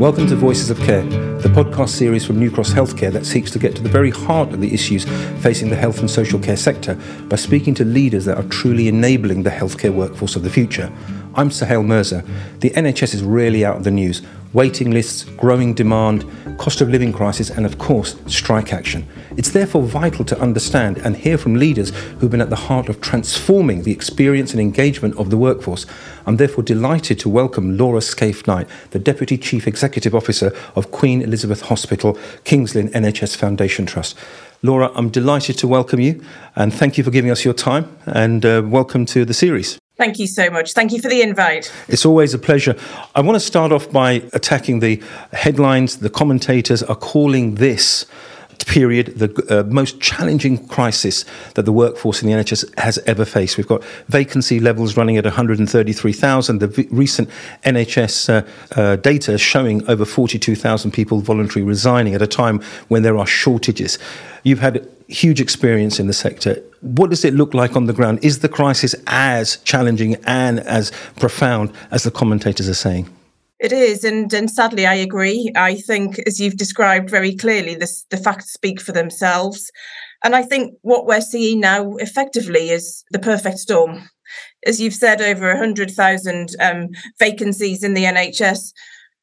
Welcome to Voices of Care, the podcast series from New Cross Healthcare that seeks to get to the very heart of the issues facing the health and social care sector by speaking to leaders that are truly enabling the healthcare workforce of the future. I'm Suhail Mirza. The NHS is rarely out of the news. Waiting lists, growing demand, cost of living crisis, and of course, strike action. It's therefore vital to understand and hear from leaders who've been at the heart of transforming the experience and engagement of the workforce. I'm therefore delighted to welcome Laura Skaife Knight, the Deputy Chief Executive Officer of Queen Elizabeth Hospital, Kings NHS Foundation Trust. Laura, I'm delighted to welcome you and thank you for giving us your time and uh, welcome to the series. Thank you so much. Thank you for the invite. It's always a pleasure. I want to start off by attacking the headlines. The commentators are calling this period the uh, most challenging crisis that the workforce in the NHS has ever faced. We've got vacancy levels running at 133,000. The v- recent NHS uh, uh, data showing over 42,000 people voluntarily resigning at a time when there are shortages. You've had huge experience in the sector. What does it look like on the ground? Is the crisis as challenging and as profound as the commentators are saying? It is, and and sadly, I agree. I think, as you've described very clearly, this, the facts speak for themselves. And I think what we're seeing now effectively is the perfect storm. As you've said, over 100,000 um, vacancies in the NHS.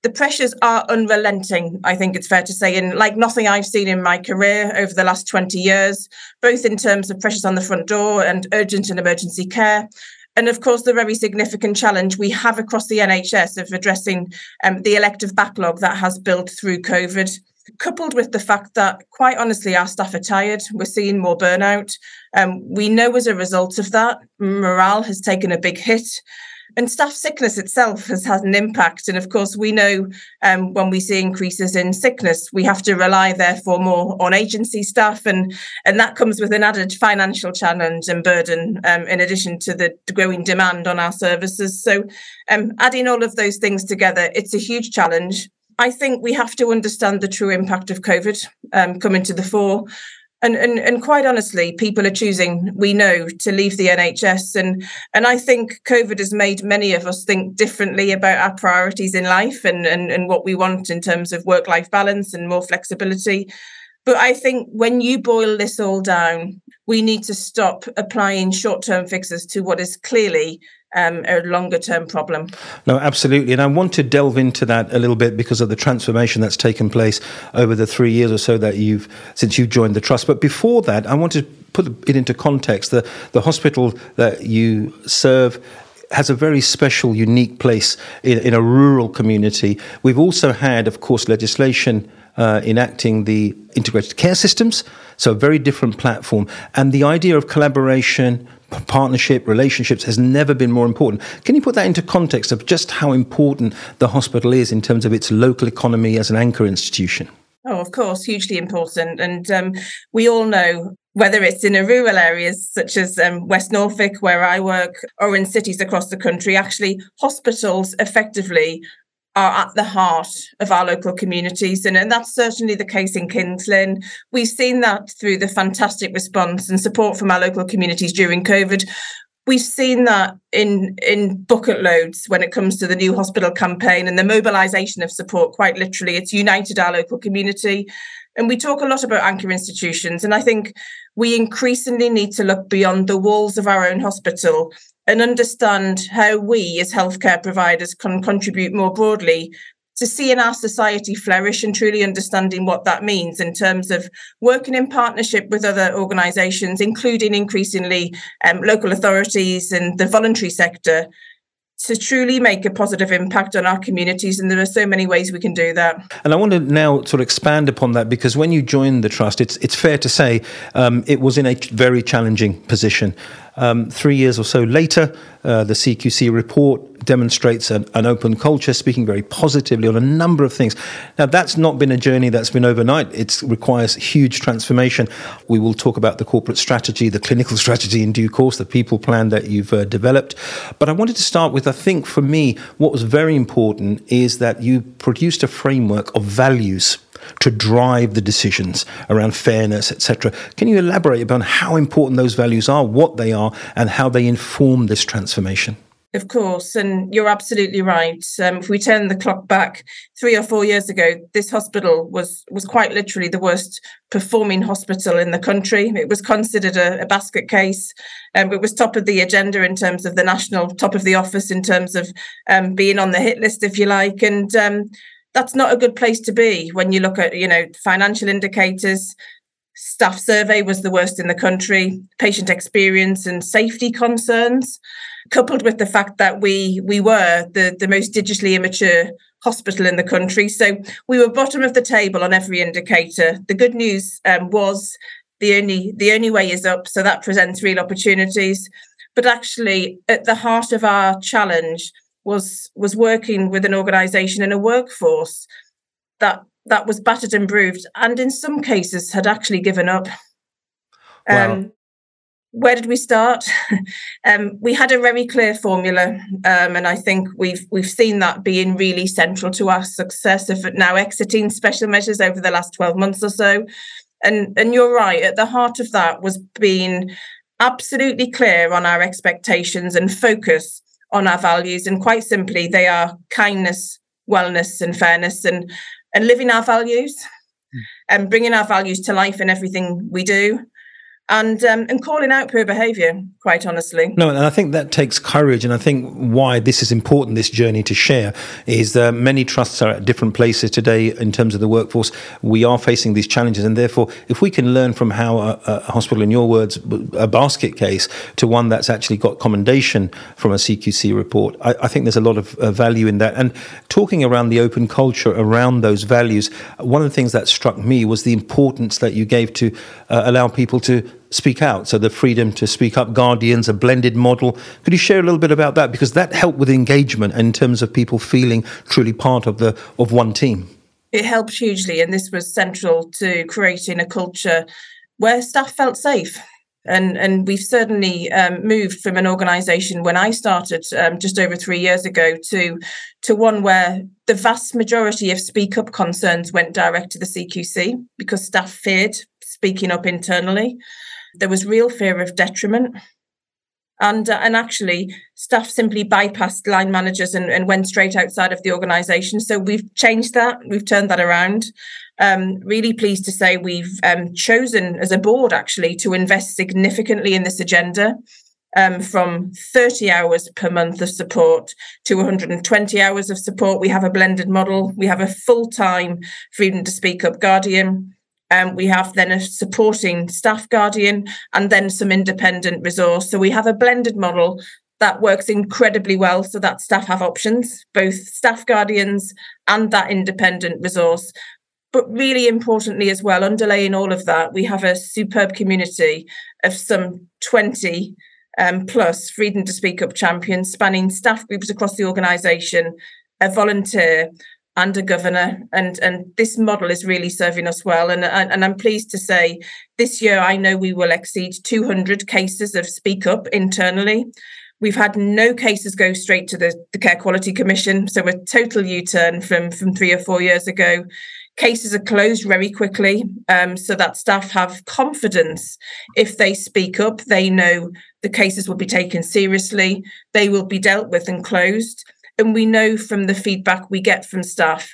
The pressures are unrelenting, I think it's fair to say, and like nothing I've seen in my career over the last 20 years, both in terms of pressures on the front door and urgent and emergency care, and of course, the very significant challenge we have across the NHS of addressing um, the elective backlog that has built through COVID, coupled with the fact that, quite honestly, our staff are tired. We're seeing more burnout. Um, we know as a result of that, morale has taken a big hit. And staff sickness itself has had an impact. And of course, we know um, when we see increases in sickness, we have to rely, therefore, more on agency staff. And, and that comes with an added financial challenge and burden, um, in addition to the growing demand on our services. So, um, adding all of those things together, it's a huge challenge. I think we have to understand the true impact of COVID um, coming to the fore. And, and and quite honestly, people are choosing, we know, to leave the NHS. And and I think COVID has made many of us think differently about our priorities in life and, and, and what we want in terms of work-life balance and more flexibility. But I think when you boil this all down, we need to stop applying short-term fixes to what is clearly um, a longer term problem. No, absolutely. And I want to delve into that a little bit because of the transformation that's taken place over the three years or so that you've, since you've joined the Trust. But before that, I want to put it into context. The, the hospital that you serve has a very special, unique place in, in a rural community. We've also had, of course, legislation uh, enacting the integrated care systems, so a very different platform. And the idea of collaboration, partnership, relationships has never been more important. Can you put that into context of just how important the hospital is in terms of its local economy as an anchor institution? Oh, of course, hugely important. And um, we all know whether it's in a rural areas such as um, West Norfolk, where I work, or in cities across the country, actually, hospitals effectively are at the heart of our local communities. And, and that's certainly the case in Kings Lynn. We've seen that through the fantastic response and support from our local communities during COVID. We've seen that in, in bucket loads when it comes to the new hospital campaign and the mobilisation of support, quite literally. It's united our local community. And we talk a lot about anchor institutions. And I think we increasingly need to look beyond the walls of our own hospital and understand how we as healthcare providers can contribute more broadly to seeing our society flourish and truly understanding what that means in terms of working in partnership with other organisations, including increasingly um, local authorities and the voluntary sector, to truly make a positive impact on our communities. And there are so many ways we can do that. And I want to now sort of expand upon that because when you joined the trust, it's it's fair to say um, it was in a very challenging position. Um, three years or so later, uh, the CQC report demonstrates an, an, open culture, speaking very positively on a number of things. Now, that's not been a journey that's been overnight. It requires huge transformation. We will talk about the corporate strategy, the clinical strategy in due course, the people plan that you've uh, developed. But I wanted to start with, I think for me, what was very important is that you produced a framework of values to drive the decisions around fairness, etc. Can you elaborate upon how important those values are, what they are, and how they inform this transformation? Of course, and you're absolutely right. Um, if we turn the clock back three or four years ago, this hospital was was quite literally the worst performing hospital in the country. It was considered a, a basket case, and um, it was top of the agenda in terms of the national top of the office in terms of um, being on the hit list, if you like. And um, that's not a good place to be when you look at you know financial indicators. Staff survey was the worst in the country patient experience and safety concerns coupled with the fact that we we were the the most digitally immature hospital in the country. So we were bottom of the table on every indicator. The good news um, was the only the only way is up so that presents real opportunities. But actually at the heart of our challenge was was working with an organization in a workforce that that was battered and bruised and in some cases had actually given up. Wow. um, where did we start? Um, we had a very clear formula um, and i think we've we've seen that being really central to our success of now exiting special measures over the last 12 months or so. And and you're right at the heart of that was being absolutely clear on our expectations and focus on our values. And quite simply, they are kindness, wellness, and fairness, and and living our values mm. and bringing our values to life in everything we do and um, and calling out poor behaviour. Quite honestly, no, and I think that takes courage. And I think why this is important, this journey to share, is that many trusts are at different places today in terms of the workforce. We are facing these challenges, and therefore, if we can learn from how a, a hospital, in your words, a basket case, to one that's actually got commendation from a CQC report, I, I think there's a lot of uh, value in that. And talking around the open culture around those values, one of the things that struck me was the importance that you gave to uh, allow people to speak out. So the freedom to speak up, guardians, a blended model. Could you share a little bit about that because that helped with engagement in terms of people feeling truly part of the of one team. It helped hugely, and this was central to creating a culture where staff felt safe. And, and we've certainly um, moved from an organisation when I started um, just over three years ago to to one where the vast majority of speak up concerns went direct to the CQC because staff feared speaking up internally there was real fear of detriment. And, uh, and actually, staff simply bypassed line managers and, and went straight outside of the organisation. So we've changed that. We've turned that around. Um, really pleased to say we've um, chosen as a board actually to invest significantly in this agenda. Um, from 30 hours per month of support to 120 hours of support. We have a blended model. We have a full time Freedom to Speak Up Guardian. Um, we have then a supporting staff guardian and then some independent resource. So we have a blended model that works incredibly well so that staff have options, both staff guardians and that independent resource. But really importantly, as well, underlaying all of that, we have a superb community of some 20 um, plus Freedom to Speak Up champions spanning staff groups across the organisation, a volunteer, a governor and and this model is really serving us well. And, and and I'm pleased to say this year I know we will exceed 200 cases of speak up internally. We've had no cases go straight to the, the care quality commission so a total u-turn from from three or four years ago. Cases are closed very quickly um, so that staff have confidence. If they speak up they know the cases will be taken seriously they will be dealt with and closed and we know from the feedback we get from staff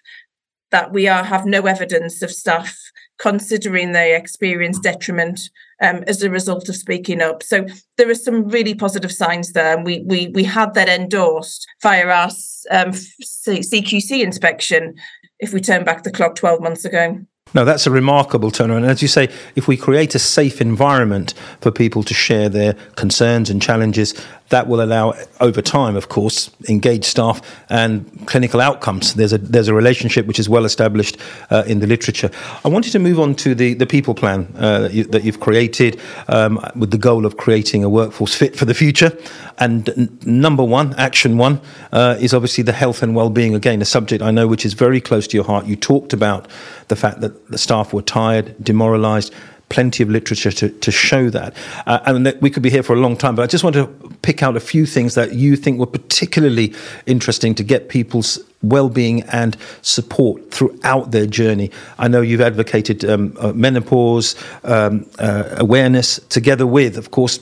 that we are have no evidence of staff considering they experience detriment um, as a result of speaking up. So there are some really positive signs there, and we we we had that endorsed via our um, CQC inspection. If we turn back the clock twelve months ago. No, that's a remarkable turnaround. As you say, if we create a safe environment for people to share their concerns and challenges, that will allow, over time, of course, engaged staff and clinical outcomes. There's a there's a relationship which is well established uh, in the literature. I wanted to move on to the the people plan uh, that, you, have created um, with the goal of creating a workforce fit for the future. And n- number one, action one, uh, is obviously the health and well-being. Again, a subject I know which is very close to your heart. You talked about the fact that the staff were tired, demoralised plenty of literature to, to show that. Uh, and that we could be here for a long time, but I just want to pick out a few things that you think were particularly interesting to get people's well-being and support throughout their journey. I know you've advocated um, uh, menopause um, uh, awareness together with, of course,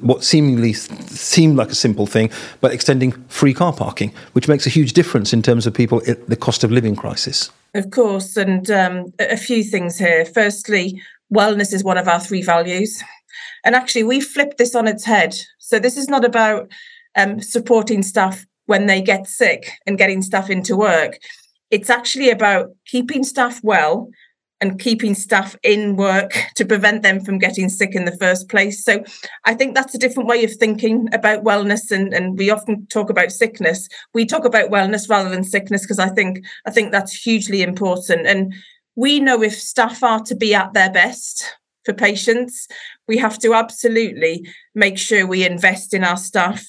what seemingly seemed like a simple thing, but extending free car parking, which makes a huge difference in terms of people the cost of living crisis. Of course, and um, a few things here. Firstly, wellness is one of our three values. And actually, we flipped this on its head. So, this is not about um, supporting staff when they get sick and getting staff into work. It's actually about keeping staff well and keeping staff in work to prevent them from getting sick in the first place. So I think that's a different way of thinking about wellness and, and we often talk about sickness. We talk about wellness rather than sickness because I think I think that's hugely important. And we know if staff are to be at their best for patients, we have to absolutely make sure we invest in our staff.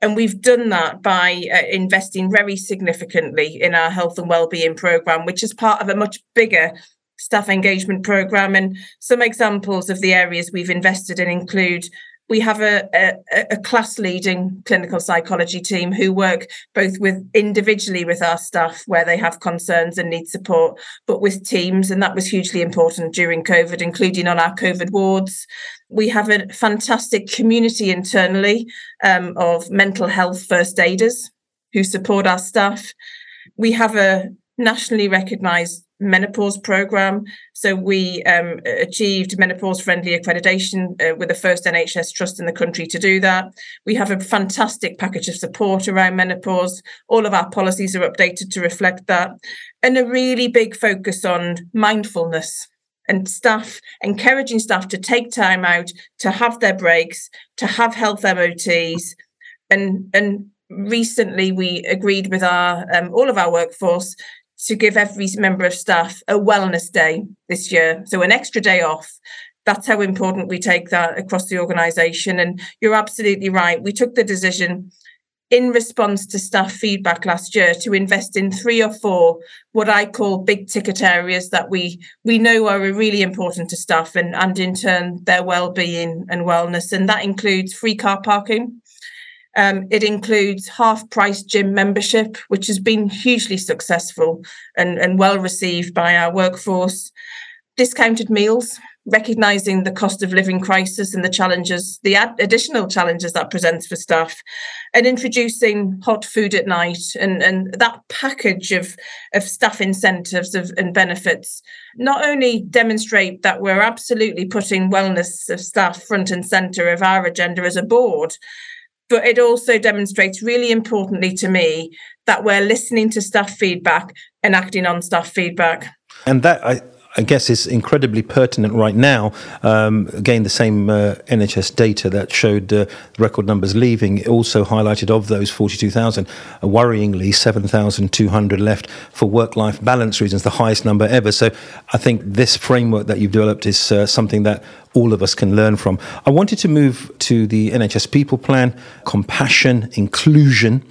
And we've done that by uh, investing very significantly in our health and wellbeing program, which is part of a much bigger staff engagement program. And some examples of the areas we've invested in include we have a, a, a, class leading clinical psychology team who work both with individually with our staff where they have concerns and need support, but with teams. And that was hugely important during COVID, including on our COVID wards. We have a fantastic community internally um, of mental health first aiders who support our staff. We have a nationally recognised menopause program. So we um, achieved menopause friendly accreditation uh, with the first NHS trust in the country to do that. We have a fantastic package of support around menopause. All of our policies are updated to reflect that. And a really big focus on mindfulness and staff, encouraging staff to take time out, to have their breaks, to have health MOTs, and and recently we agreed with our um, all of our workforce to give every member of staff a wellness day this year. So an extra day off. That's how important we take that across the organisation. And you're absolutely right. We took the decision in response to staff feedback last year to invest in three or four what I call big ticket areas that we we know are really important to staff and, and in turn their well-being and wellness. And that includes free car parking um, it includes half price gym membership, which has been hugely successful and, and well received by our workforce. Discounted meals, recognizing the cost of living crisis and the challenges, the ad- additional challenges that presents for staff, and introducing hot food at night and, and that package of, of staff incentives of, and benefits not only demonstrate that we're absolutely putting wellness of staff front and center of our agenda as a board, but it also demonstrates really importantly to me that we're listening to staff feedback and acting on staff feedback. And that I, I guess is incredibly pertinent right now. Um, again, the same uh, NHS data that showed uh, record numbers leaving also highlighted of those 42,000, uh, worryingly 7,200 left for work-life balance reasons, the highest number ever. So I think this framework that you've developed is uh, something that all of us can learn from. I wanted to move to the NHS People Plan, compassion, inclusion,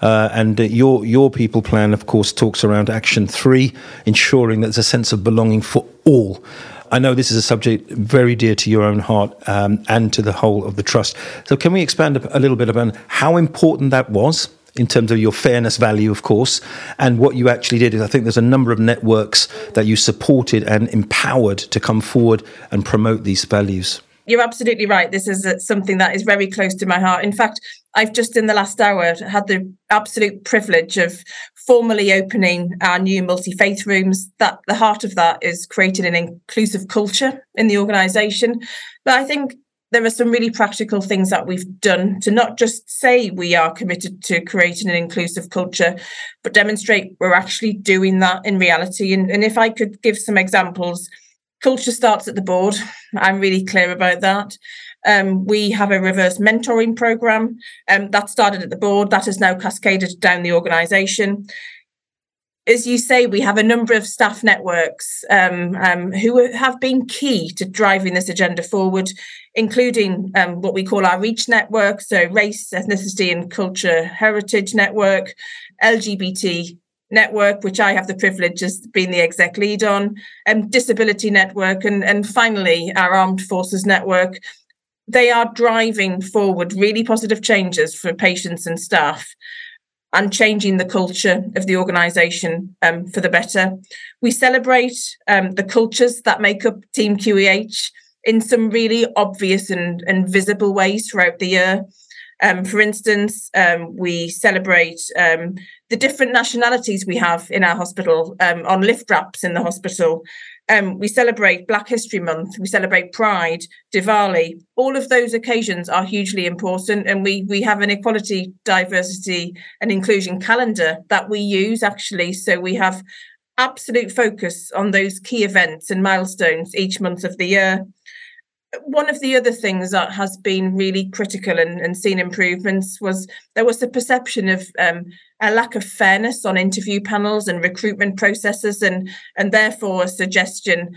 uh, and uh, your your People Plan, of course, talks around Action Three, ensuring that there's a sense of belonging for all. I know this is a subject very dear to your own heart um, and to the whole of the trust. So, can we expand a little bit about how important that was? In terms of your fairness value, of course, and what you actually did is I think there's a number of networks that you supported and empowered to come forward and promote these values. You're absolutely right. This is uh, something that is very close to my heart. In fact, I've just in the last hour had the absolute privilege of formally opening our new multi faith rooms. That the heart of that is creating an inclusive culture in the organisation. But I think there are some really practical things that we've done to not just say we are committed to creating an inclusive culture, but demonstrate we're actually doing that in reality. And, and if I could give some examples, culture starts at the board. I'm really clear about that. Um, we have a reverse mentoring program um, that started at the board that has now cascaded down the organisation as you say, we have a number of staff networks um, um, who have been key to driving this agenda forward, including um, what we call our REACH network, so Race, Ethnicity and Culture Heritage Network, LGBT Network, which I have the privilege of being the exec lead on, and Disability Network, and, and finally our Armed Forces Network. They are driving forward really positive changes for patients and staff and changing the culture of the organisation um, for the better. We celebrate um, the cultures that make up Team QEH. In some really obvious and, and visible ways throughout the year. Um, for instance, um, we celebrate um, the different nationalities we have in our hospital um, on lift wraps in the hospital. Um, we celebrate Black History Month. We celebrate Pride, Diwali. All of those occasions are hugely important, and we we have an equality, diversity, and inclusion calendar that we use actually. So we have absolute focus on those key events and milestones each month of the year one of the other things that has been really critical and, and seen improvements was there was the perception of um, a lack of fairness on interview panels and recruitment processes and and therefore a suggestion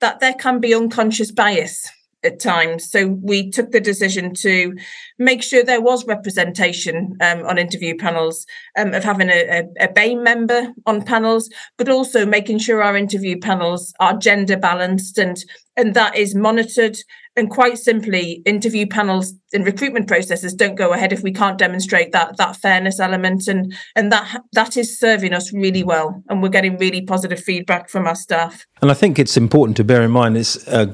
that there can be unconscious bias at times. So we took the decision to make sure there was representation um, on interview panels, um, of having a, a, a BAME member on panels, but also making sure our interview panels are gender balanced and and that is monitored and quite simply interview panels and recruitment processes don't go ahead if we can't demonstrate that that fairness element. And and that that is serving us really well. And we're getting really positive feedback from our staff. And i think it's important to bear in mind it's uh,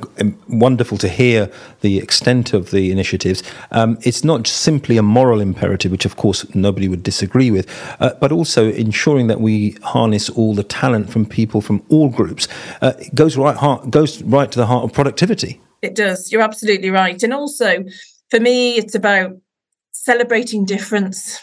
wonderful to hear the extent of the initiatives. Um, it's not simply a moral imperative which of course nobody would disagree with uh, but also ensuring that we harness all the talent from people from all groups. Uh, goes right heart goes right to the heart of productivity it does. You're absolutely right. And also, for me, it's about celebrating difference.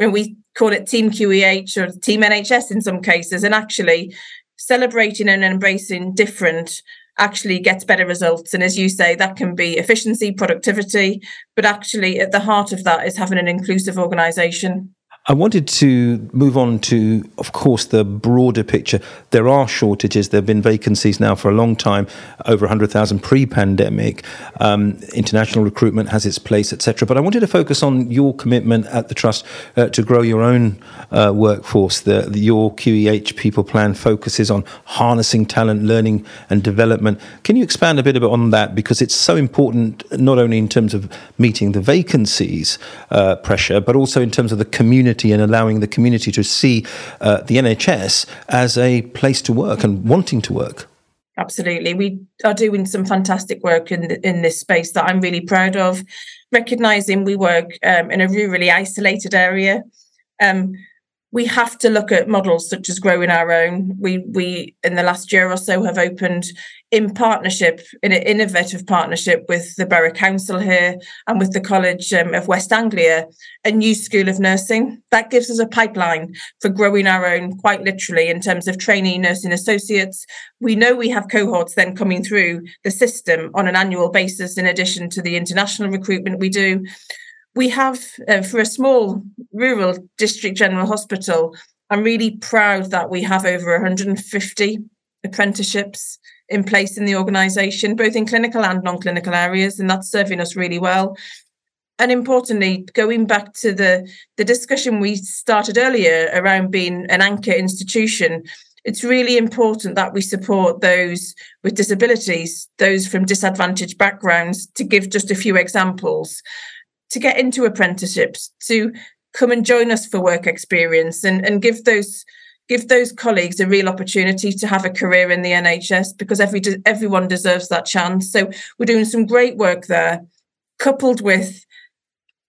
And we call it Team QEH or Team NHS in some cases. And actually, celebrating and embracing different actually gets better results. And as you say, that can be efficiency, productivity, but actually, at the heart of that is having an inclusive organization. I wanted to move on to, of course, the broader picture. There are shortages. There have been vacancies now for a long time, over 100,000 pre pandemic. Um, international recruitment has its place, etc. But I wanted to focus on your commitment at the Trust uh, to grow your own uh, workforce. The, the, your QEH People Plan focuses on harnessing talent, learning, and development. Can you expand a bit on that? Because it's so important, not only in terms of meeting the vacancies uh, pressure, but also in terms of the community community and allowing the community to see uh, the NHS as a place to work and wanting to work. Absolutely, we are doing some fantastic work in the, in this space that I'm really proud of. Recognizing we work um, in a rurally isolated area, um, we have to look at models such as growing our own. We we in the last year or so have opened in partnership, in an innovative partnership with the Borough Council here and with the College um, of West Anglia, a new school of nursing. That gives us a pipeline for growing our own, quite literally, in terms of training nursing associates. We know we have cohorts then coming through the system on an annual basis, in addition to the international recruitment we do we have uh, for a small rural district general hospital i'm really proud that we have over 150 apprenticeships in place in the organisation both in clinical and non-clinical areas and that's serving us really well. And importantly going back to the the discussion we started earlier around being an anchor institution it's really important that we support those with disabilities those from disadvantaged backgrounds to give just a few examples to get into apprenticeships, to come and join us for work experience and, and give those give those colleagues a real opportunity to have a career in the NHS because every everyone deserves that chance. So we're doing some great work there, coupled with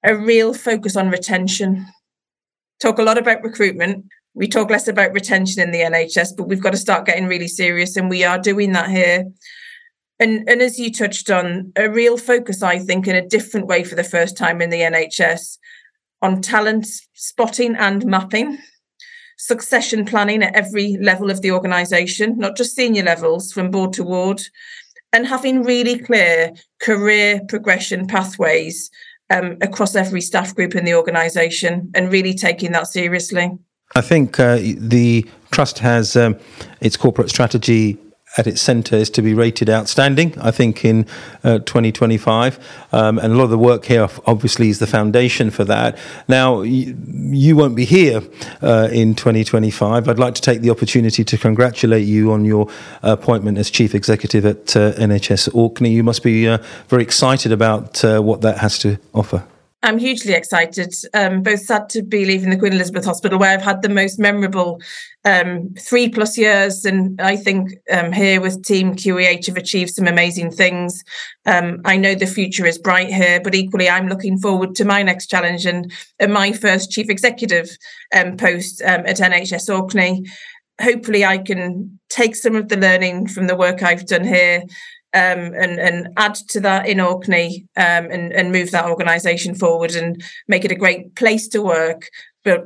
a real focus on retention. Talk a lot about recruitment. We talk less about retention in the NHS, but we've got to start getting really serious, and we are doing that here. And, and as you touched on, a real focus, I think, in a different way for the first time in the NHS on talent spotting and mapping, succession planning at every level of the organisation, not just senior levels from board to ward, and having really clear career progression pathways um, across every staff group in the organisation and really taking that seriously. I think uh, the Trust has um, its corporate strategy at its centre is to be rated outstanding, I think, in uh, 2025. Um, and a lot of the work here, obviously, is the foundation for that. Now, you, you won't be here uh, in 2025. I'd like to take the opportunity to congratulate you on your appointment as Chief Executive at uh, NHS Orkney. You must be uh, very excited about uh, what that has to offer. I'm hugely excited. Um, both sad to be leaving the Queen Elizabeth Hospital, where I've had the most memorable um, three plus years, and I think um, here with Team QEH have achieved some amazing things. Um, I know the future is bright here, but equally, I'm looking forward to my next challenge and, and my first chief executive um, post um, at NHS Orkney. Hopefully, I can take some of the learning from the work I've done here um, and and add to that in Orkney um, and and move that organisation forward and make it a great place to work. But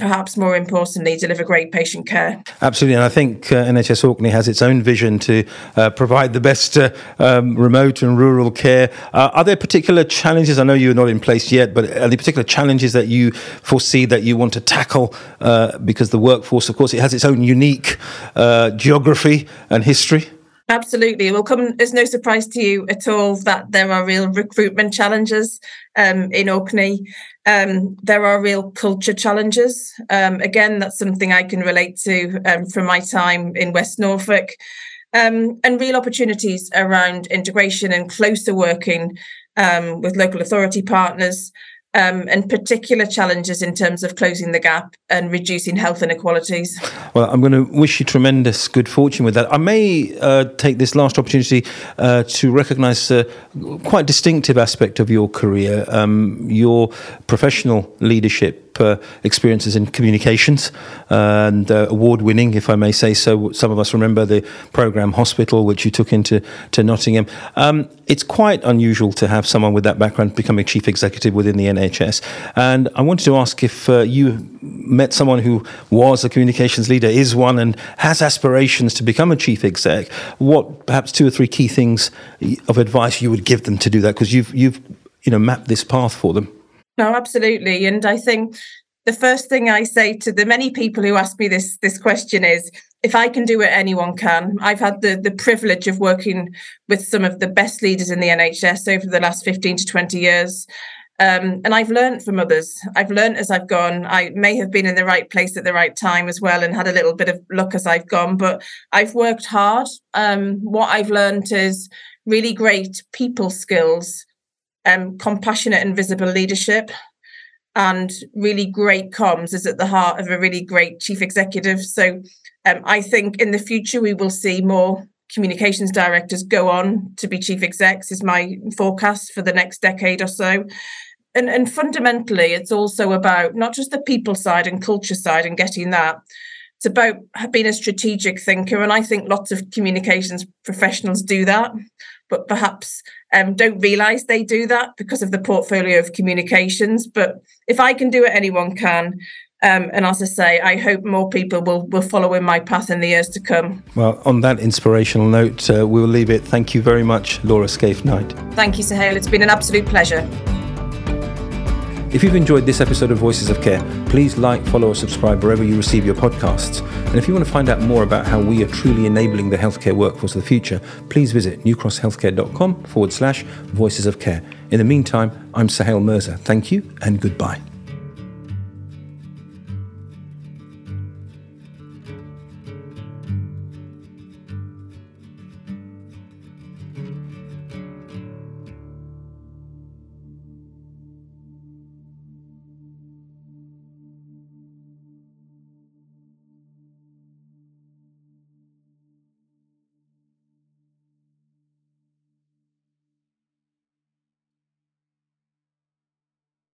perhaps more importantly, deliver great patient care. Absolutely, and I think uh, NHS Orkney has its own vision to uh, provide the best uh, um, remote and rural care. Uh, are there particular challenges? I know you're not in place yet, but are there particular challenges that you foresee that you want to tackle? Uh, because the workforce, of course, it has its own unique uh, geography and history. Absolutely. It will come as no surprise to you at all that there are real recruitment challenges um, in Orkney. Um, there are real culture challenges. Um, again, that's something I can relate to um, from my time in West Norfolk. Um, and real opportunities around integration and closer working um, with local authority partners um, and particular challenges in terms of closing the gap and reducing health inequalities. Well, I'm going to wish you tremendous good fortune with that. I may uh, take this last opportunity uh, to recognise a quite distinctive aspect of your career, um, your professional leadership uh, experiences in communications and uh, award winning, if I may say so. Some of us remember the program Hospital, which you took into to Nottingham. Um, it's quite unusual to have someone with that background become a chief executive within the NHS. And I wanted to ask if uh, you met someone who was a communications leader, is one, and has aspirations to become a chief exec. What perhaps two or three key things of advice you would give them to do that? Because you've you've you know mapped this path for them. No, absolutely. And I think the first thing I say to the many people who ask me this this question is if I can do it, anyone can. I've had the the privilege of working with some of the best leaders in the NHS over the last 15 to 20 years. Um, and I've learned from others. I've learned as I've gone. I may have been in the right place at the right time as well and had a little bit of luck as I've gone, but I've worked hard. Um, what I've learned is really great people skills um, compassionate and visible leadership and really great comms is at the heart of a really great chief executive. So um, I think in the future we will see more communications directors go on to be chief execs is my forecast for the next decade or so. And, and fundamentally, it's also about not just the people side and culture side and getting that. It's about being a strategic thinker. And I think lots of communications professionals do that but perhaps um, don't realize they do that because of the portfolio of communications. But if I can do it, anyone can. Um, and as I say, I hope more people will, will follow in my path in the years to come. Well, on that inspirational note, uh, we'll leave it. Thank you very much, Laura Skaife Knight. Thank you, Suhail. It's been an absolute pleasure. If you've enjoyed this episode of Voices of Care, please like, follow, or subscribe wherever you receive your podcasts. And if you want to find out more about how we are truly enabling the healthcare workforce of the future, please visit newcrosshealthcare.com forward slash voices of care. In the meantime, I'm Suhail Mirza. Thank you and goodbye.